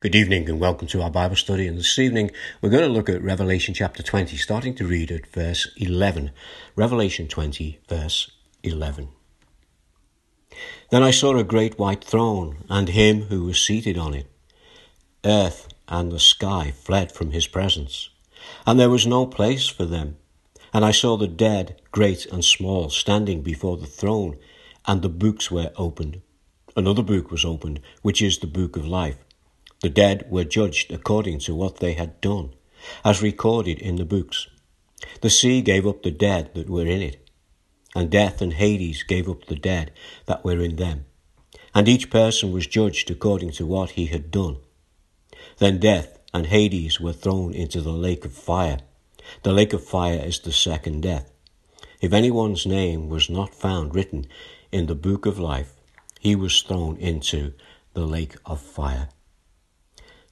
Good evening and welcome to our Bible study. And this evening we're going to look at Revelation chapter 20, starting to read at verse 11. Revelation 20, verse 11. Then I saw a great white throne and him who was seated on it. Earth and the sky fled from his presence, and there was no place for them. And I saw the dead, great and small, standing before the throne, and the books were opened. Another book was opened, which is the book of life. The dead were judged according to what they had done, as recorded in the books. The sea gave up the dead that were in it, and death and Hades gave up the dead that were in them. And each person was judged according to what he had done. Then death and Hades were thrown into the lake of fire. The lake of fire is the second death. If anyone's name was not found written in the book of life, he was thrown into the lake of fire.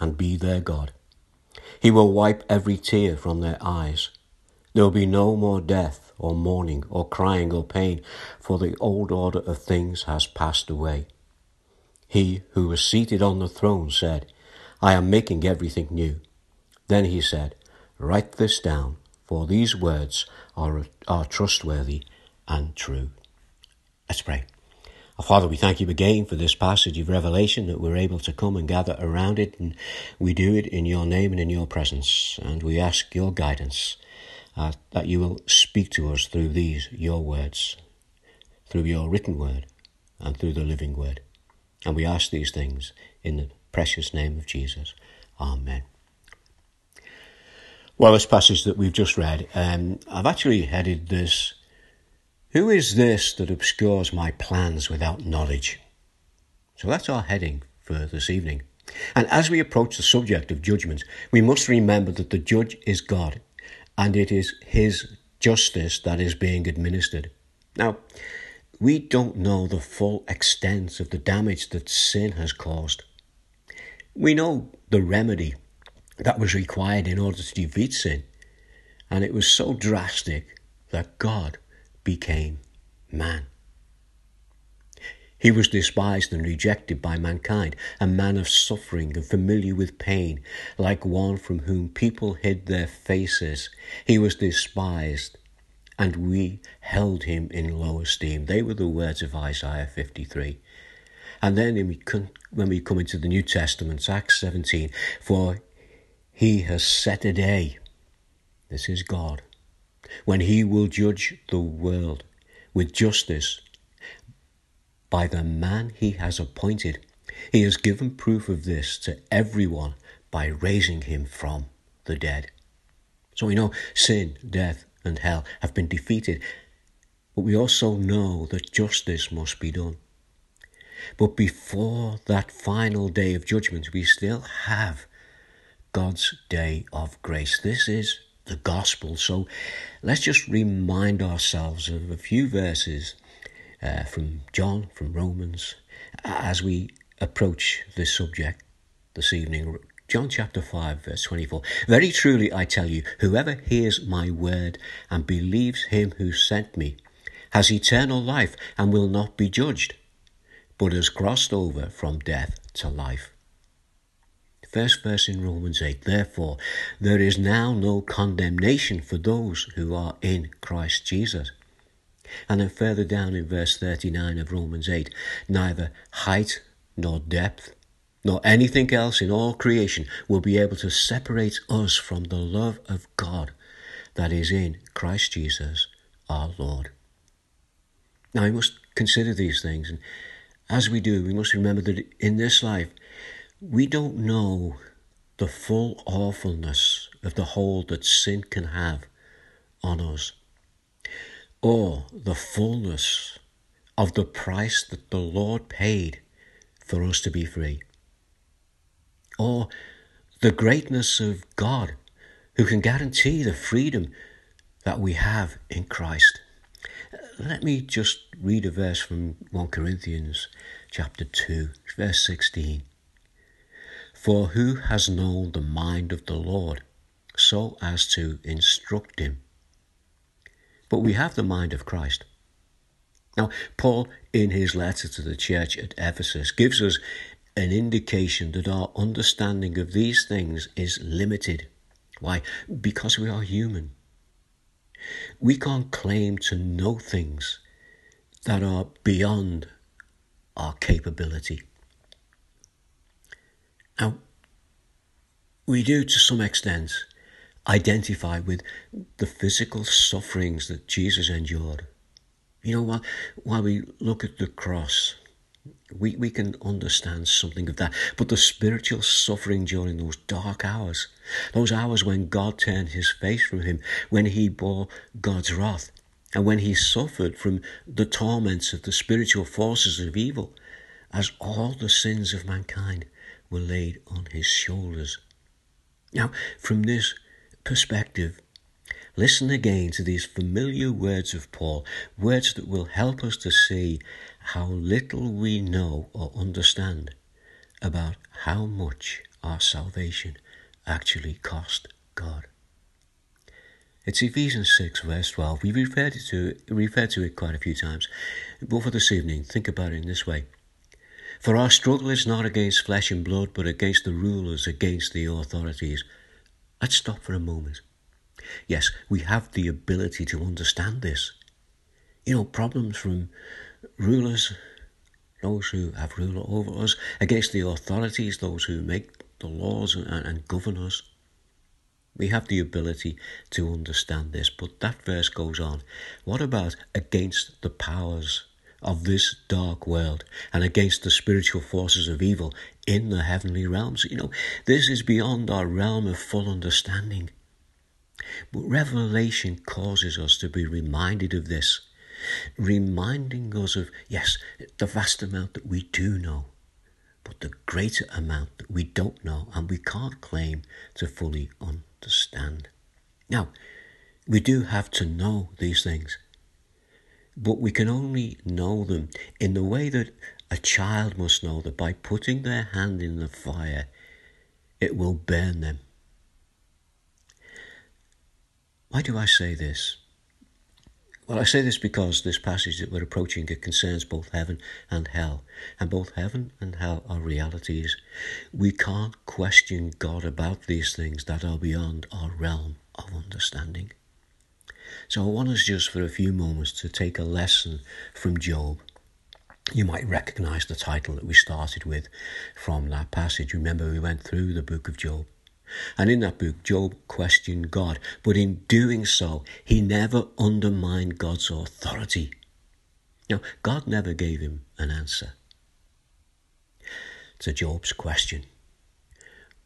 and be their God. He will wipe every tear from their eyes. There will be no more death or mourning or crying or pain, for the old order of things has passed away. He who was seated on the throne said, I am making everything new. Then he said, Write this down, for these words are, are trustworthy and true. Let's pray. Father, we thank you again for this passage of Revelation that we're able to come and gather around it, and we do it in your name and in your presence. And we ask your guidance uh, that you will speak to us through these, your words, through your written word, and through the living word. And we ask these things in the precious name of Jesus. Amen. Well, this passage that we've just read, um, I've actually headed this who is this that obscures my plans without knowledge? So that's our heading for this evening. And as we approach the subject of judgment, we must remember that the judge is God and it is his justice that is being administered. Now, we don't know the full extent of the damage that sin has caused. We know the remedy that was required in order to defeat sin, and it was so drastic that God became man. He was despised and rejected by mankind, a man of suffering and familiar with pain, like one from whom people hid their faces. He was despised, and we held him in low esteem. They were the words of Isaiah 53. And then when we come into the New Testament, Acts 17, for he has set a day, this is God, when he will judge the world with justice by the man he has appointed. He has given proof of this to everyone by raising him from the dead. So we know sin, death, and hell have been defeated, but we also know that justice must be done. But before that final day of judgment, we still have God's day of grace. This is the gospel. So let's just remind ourselves of a few verses uh, from John, from Romans, as we approach this subject this evening. John chapter 5, verse 24. Very truly I tell you, whoever hears my word and believes him who sent me has eternal life and will not be judged, but has crossed over from death to life. First verse in Romans 8 Therefore, there is now no condemnation for those who are in Christ Jesus. And then further down in verse 39 of Romans 8 Neither height nor depth nor anything else in all creation will be able to separate us from the love of God that is in Christ Jesus our Lord. Now, we must consider these things, and as we do, we must remember that in this life, we don't know the full awfulness of the hold that sin can have on us, or the fullness of the price that the Lord paid for us to be free. or the greatness of God who can guarantee the freedom that we have in Christ. Let me just read a verse from 1 Corinthians chapter 2, verse 16. For who has known the mind of the Lord so as to instruct him? But we have the mind of Christ. Now, Paul, in his letter to the church at Ephesus, gives us an indication that our understanding of these things is limited. Why? Because we are human. We can't claim to know things that are beyond our capability. Now, we do to some extent identify with the physical sufferings that Jesus endured. You know, while, while we look at the cross, we, we can understand something of that. But the spiritual suffering during those dark hours, those hours when God turned his face from him, when he bore God's wrath, and when he suffered from the torments of the spiritual forces of evil, as all the sins of mankind were laid on his shoulders. Now, from this perspective, Listen again to these familiar words of Paul, words that will help us to see how little we know or understand about how much our salvation actually cost God. It's Ephesians 6, verse 12. We've referred to, referred to it quite a few times, but for this evening, think about it in this way. For our struggle is not against flesh and blood, but against the rulers, against the authorities. Let's stop for a moment. Yes, we have the ability to understand this. You know, problems from rulers, those who have rule over us, against the authorities, those who make the laws and, and govern us. We have the ability to understand this, but that verse goes on. What about against the powers of this dark world and against the spiritual forces of evil in the heavenly realms? You know, this is beyond our realm of full understanding. But Revelation causes us to be reminded of this, reminding us of, yes, the vast amount that we do know, but the greater amount that we don't know and we can't claim to fully understand. Now, we do have to know these things, but we can only know them in the way that a child must know that by putting their hand in the fire, it will burn them. Why do I say this? Well, I say this because this passage that we're approaching it concerns both heaven and hell, and both heaven and hell are realities. We can't question God about these things that are beyond our realm of understanding. So I want us just for a few moments to take a lesson from Job. You might recognize the title that we started with from that passage. Remember, we went through the book of Job. And in that book, Job questioned God, but in doing so, he never undermined God's authority. Now, God never gave him an answer to Job's question.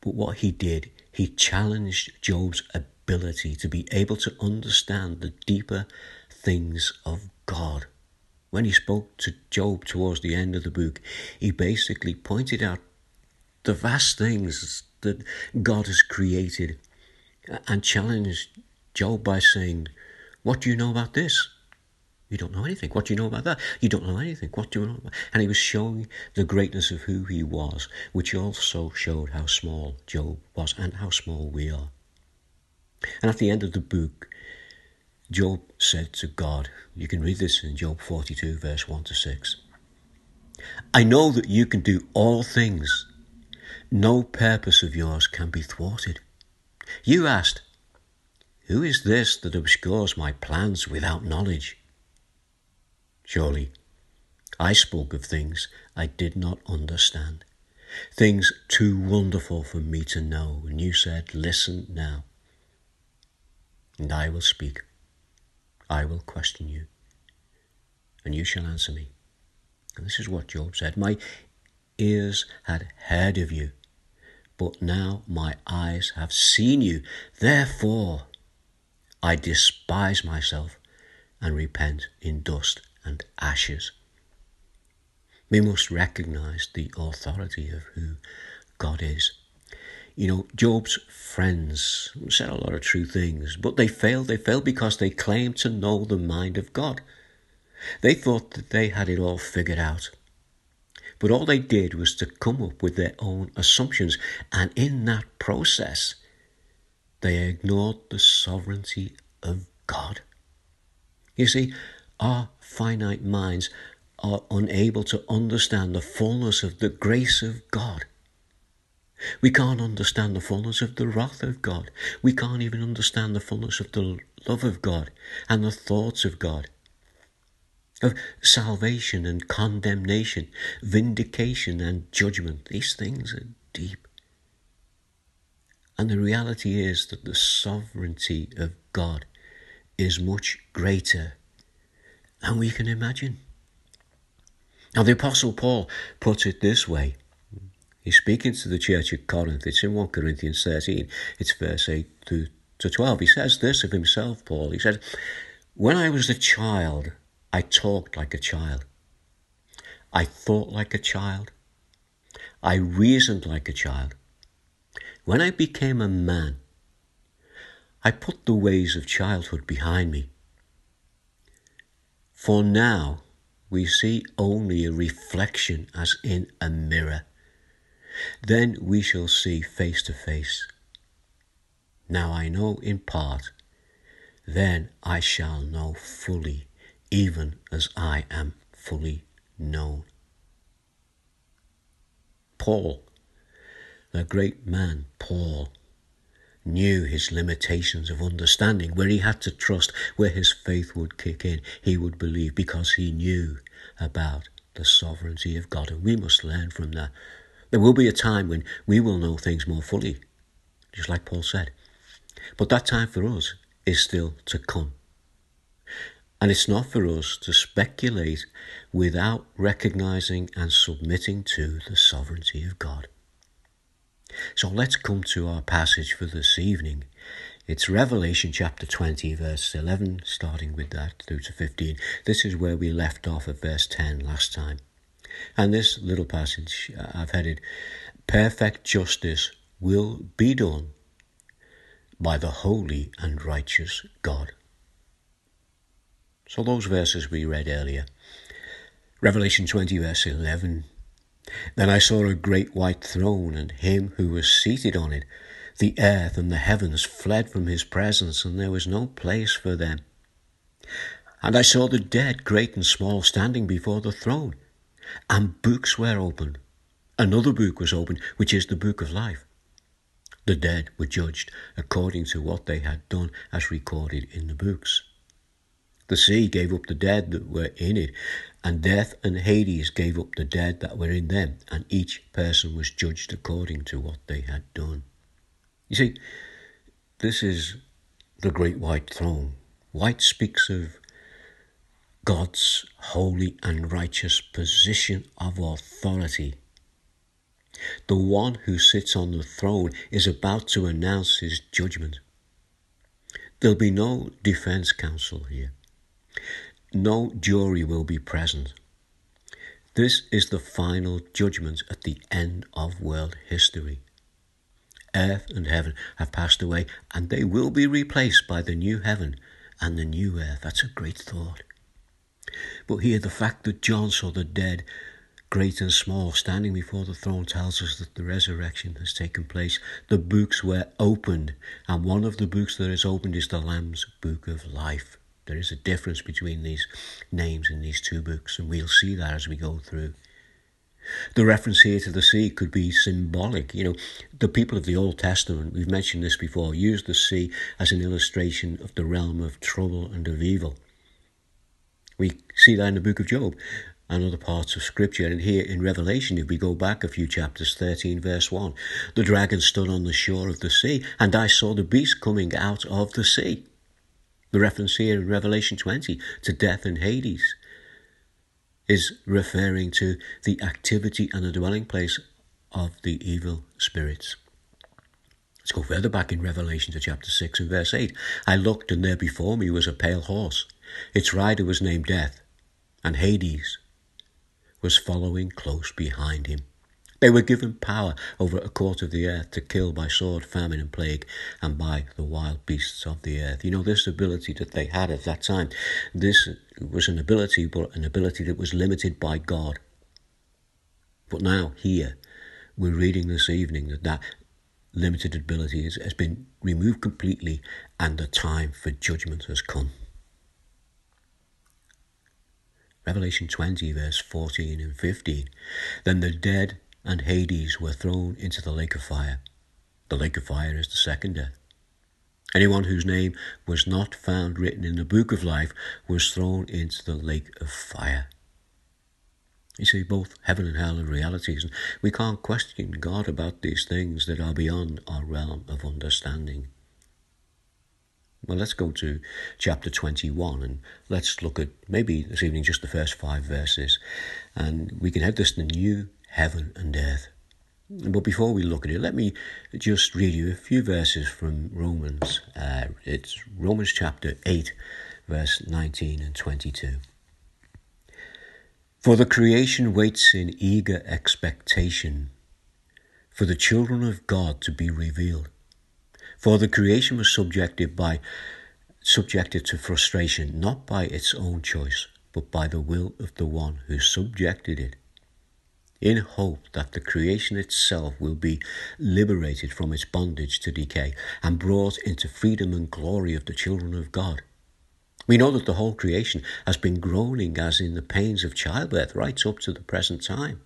But what he did, he challenged Job's ability to be able to understand the deeper things of God. When he spoke to Job towards the end of the book, he basically pointed out the vast things that God has created and challenged Job by saying, What do you know about this? You don't know anything. What do you know about that? You don't know anything. What do you know about? And he was showing the greatness of who he was, which also showed how small Job was and how small we are. And at the end of the book, Job said to God, you can read this in Job 42, verse 1 to 6. I know that you can do all things no purpose of yours can be thwarted. You asked, Who is this that obscures my plans without knowledge? Surely, I spoke of things I did not understand, things too wonderful for me to know, and you said, Listen now. And I will speak, I will question you, and you shall answer me. And this is what Job said My ears had heard of you but now my eyes have seen you. Therefore, I despise myself and repent in dust and ashes. We must recognize the authority of who God is. You know, Job's friends said a lot of true things, but they failed. They failed because they claimed to know the mind of God. They thought that they had it all figured out. But all they did was to come up with their own assumptions, and in that process, they ignored the sovereignty of God. You see, our finite minds are unable to understand the fullness of the grace of God. We can't understand the fullness of the wrath of God. We can't even understand the fullness of the love of God and the thoughts of God, of salvation and condemnation, vindication and judgment. These things are deep. And the reality is that the sovereignty of God is much greater than we can imagine. Now, the Apostle Paul puts it this way He's speaking to the church at Corinth. It's in 1 Corinthians 13. It's verse 8 to, to 12. He says this of himself, Paul. He said, When I was a child, I talked like a child. I thought like a child. I reasoned like a child. When I became a man, I put the ways of childhood behind me. For now, we see only a reflection as in a mirror. Then we shall see face to face. Now I know in part, then I shall know fully, even as I am fully known. Paul, the great man Paul, knew his limitations of understanding, where he had to trust, where his faith would kick in. He would believe because he knew about the sovereignty of God. And we must learn from that there will be a time when we will know things more fully, just like Paul said. But that time for us is still to come. And it's not for us to speculate without recognizing and submitting to the sovereignty of God. So let's come to our passage for this evening. It's Revelation chapter 20, verse 11, starting with that through to 15. This is where we left off at verse 10 last time. And this little passage uh, I've headed Perfect justice will be done by the holy and righteous God. So, those verses we read earlier. Revelation 20, verse 11. Then I saw a great white throne and him who was seated on it. The earth and the heavens fled from his presence, and there was no place for them. And I saw the dead, great and small, standing before the throne and books were opened. Another book was opened, which is the book of life. The dead were judged according to what they had done as recorded in the books. The sea gave up the dead that were in it, and death and Hades gave up the dead that were in them, and each person was judged according to what they had done. You see, this is the great white throne. White speaks of God's holy and righteous position of authority. The one who sits on the throne is about to announce his judgment. There'll be no defense counsel here. No jury will be present. This is the final judgment at the end of world history. Earth and heaven have passed away, and they will be replaced by the new heaven and the new earth. That's a great thought. But here, the fact that John saw the dead, great and small, standing before the throne tells us that the resurrection has taken place. The books were opened, and one of the books that is opened is the Lamb's Book of Life. There is a difference between these names in these two books, and we'll see that as we go through. The reference here to the sea could be symbolic. You know, the people of the Old Testament, we've mentioned this before, used the sea as an illustration of the realm of trouble and of evil. We see that in the book of Job and other parts of Scripture. And here in Revelation, if we go back a few chapters, 13, verse 1, the dragon stood on the shore of the sea, and I saw the beast coming out of the sea. The reference here in Revelation 20 to death and Hades is referring to the activity and the dwelling place of the evil spirits. Let's go further back in Revelation to chapter 6 and verse 8. I looked, and there before me was a pale horse. Its rider was named Death, and Hades was following close behind him. They were given power over a quarter of the earth to kill by sword, famine, and plague, and by the wild beasts of the earth. You know, this ability that they had at that time, this was an ability, but an ability that was limited by God. But now, here, we're reading this evening that that limited ability has been removed completely and the time for judgment has come. Revelation 20, verse 14 and 15. Then the dead and Hades were thrown into the lake of fire. The lake of fire is the second death. Anyone whose name was not found written in the book of life was thrown into the lake of fire. You see, both heaven and hell are realities, and we can't question God about these things that are beyond our realm of understanding. Well, let's go to chapter 21 and let's look at maybe this evening just the first five verses. And we can have this the new heaven and earth. But before we look at it, let me just read you a few verses from Romans. Uh, it's Romans chapter 8, verse 19 and 22. For the creation waits in eager expectation for the children of God to be revealed. For the creation was subjected by subjected to frustration not by its own choice, but by the will of the one who subjected it, in hope that the creation itself will be liberated from its bondage to decay and brought into freedom and glory of the children of God. We know that the whole creation has been groaning as in the pains of childbirth right up to the present time.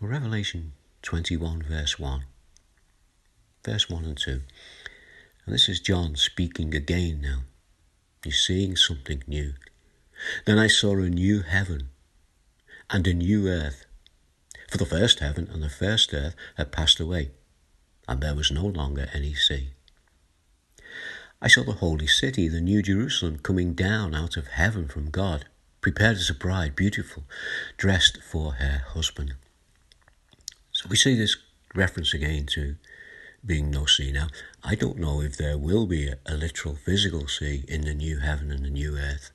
Revelation 21, verse 1 verse 1 and 2. And this is John speaking again now. He's seeing something new. Then I saw a new heaven and a new earth. For the first heaven and the first earth had passed away, and there was no longer any sea. I saw the holy city, the new Jerusalem, coming down out of heaven from God, prepared as a bride, beautiful, dressed for her husband. So we see this reference again to being no sea. Now, I don't know if there will be a, a literal physical sea in the new heaven and the new earth.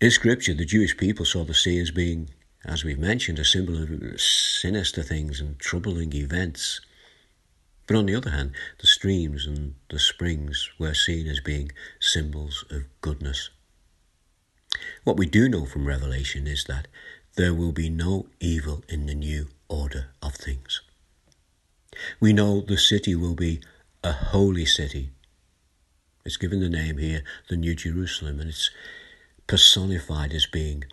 In Scripture, the Jewish people saw the sea as being, as we've mentioned, a symbol of sinister things and troubling events. But on the other hand, the streams and the springs were seen as being symbols of goodness. What we do know from Revelation is that there will be no evil in the new order of things. We know the city will be a holy city. It's given the name here, the New Jerusalem, and it's personified as being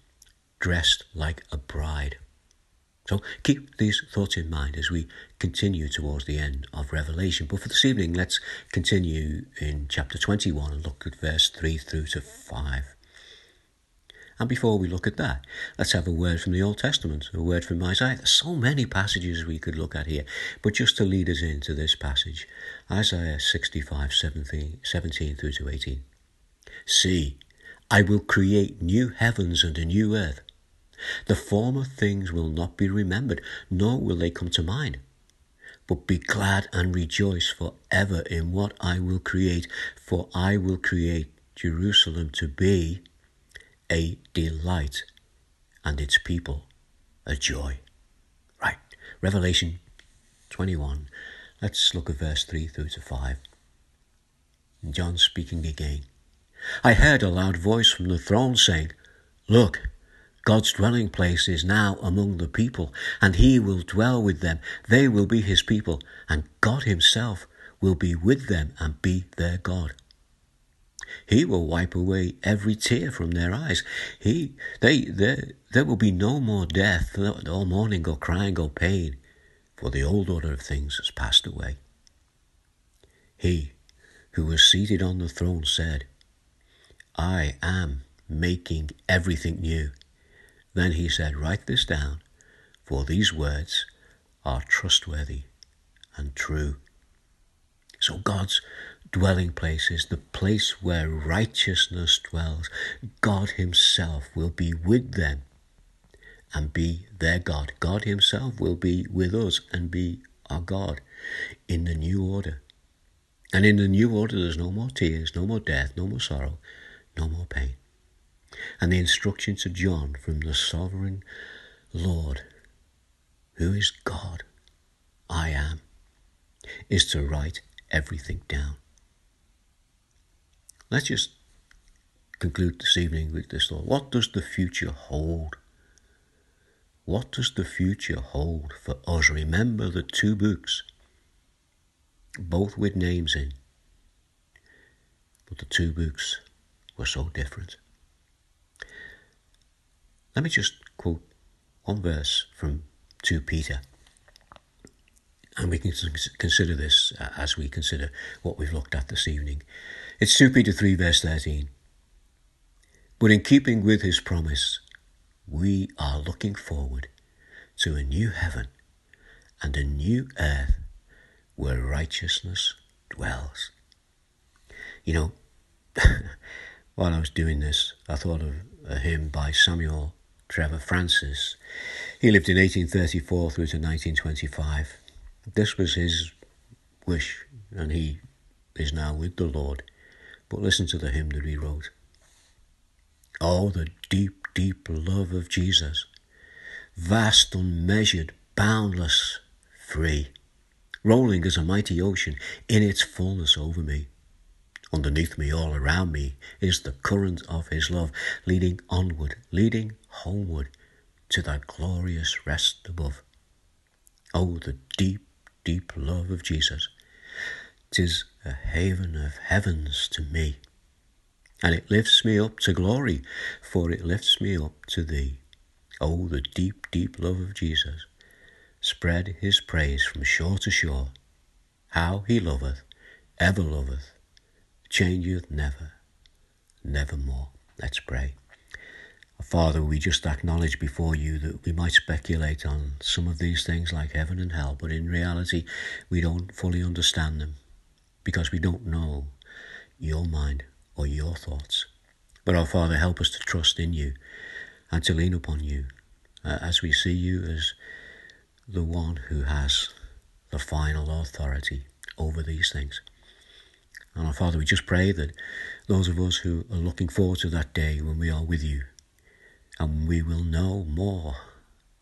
dressed like a bride. So keep these thoughts in mind as we continue towards the end of Revelation. But for this evening, let's continue in chapter 21 and look at verse 3 through to 5. And before we look at that, let's have a word from the Old Testament, a word from Isaiah. There's so many passages we could look at here, but just to lead us into this passage, Isaiah 65, 17, 17 through to 18. See, I will create new heavens and a new earth. The former things will not be remembered, nor will they come to mind. But be glad and rejoice for ever in what I will create, for I will create Jerusalem to be a delight and its people a joy. Right, Revelation 21. Let's look at verse 3 through to 5. John speaking again. I heard a loud voice from the throne saying, Look, God's dwelling place is now among the people, and he will dwell with them. They will be his people, and God himself will be with them and be their God. He will wipe away every tear from their eyes. He, they, there, there will be no more death, or mourning, or crying, or pain, for the old order of things has passed away. He who was seated on the throne said, I am making everything new. Then he said, Write this down, for these words are trustworthy and true. So God's dwelling place is the place where righteousness dwells. God Himself will be with them and be their God. God Himself will be with us and be our God in the new order. And in the new order, there's no more tears, no more death, no more sorrow, no more pain. And the instruction to John from the sovereign Lord who is God, I am, is to write everything down. Let's just conclude this evening with this thought. What does the future hold? What does the future hold for us? Remember the two books, both with names in, but the two books were so different. Let me just quote one verse from 2 Peter. And we can consider this as we consider what we've looked at this evening. It's 2 Peter 3, verse 13. But in keeping with his promise, we are looking forward to a new heaven and a new earth where righteousness dwells. You know, while I was doing this, I thought of a hymn by Samuel Trevor Francis. He lived in 1834 through to 1925. This was his wish, and he is now with the Lord. But listen to the hymn that he wrote. Oh, the deep, deep love of Jesus, vast, unmeasured, boundless, free, rolling as a mighty ocean in its fullness over me. Underneath me, all around me, is the current of His love, leading onward, leading homeward to that glorious rest above. Oh, the deep, deep love of Jesus! Tis a haven of heavens to me, and it lifts me up to glory, for it lifts me up to Thee. Oh, the deep, deep love of Jesus! Spread His praise from shore to shore. How He loveth, ever loveth changeth never, nevermore. Let's pray. Father, we just acknowledge before you that we might speculate on some of these things like heaven and hell, but in reality, we don't fully understand them because we don't know your mind or your thoughts. But our Father, help us to trust in you and to lean upon you uh, as we see you as the one who has the final authority over these things. And our Father, we just pray that those of us who are looking forward to that day when we are with you and we will know more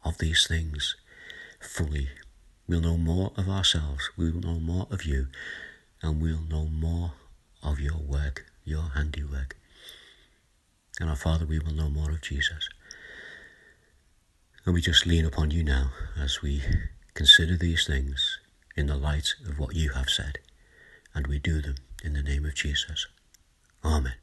of these things fully. We'll know more of ourselves, we will know more of you, and we'll know more of your work, your handiwork. And our Father, we will know more of Jesus. And we just lean upon you now as we consider these things in the light of what you have said, and we do them in the name of Jesus. Amen.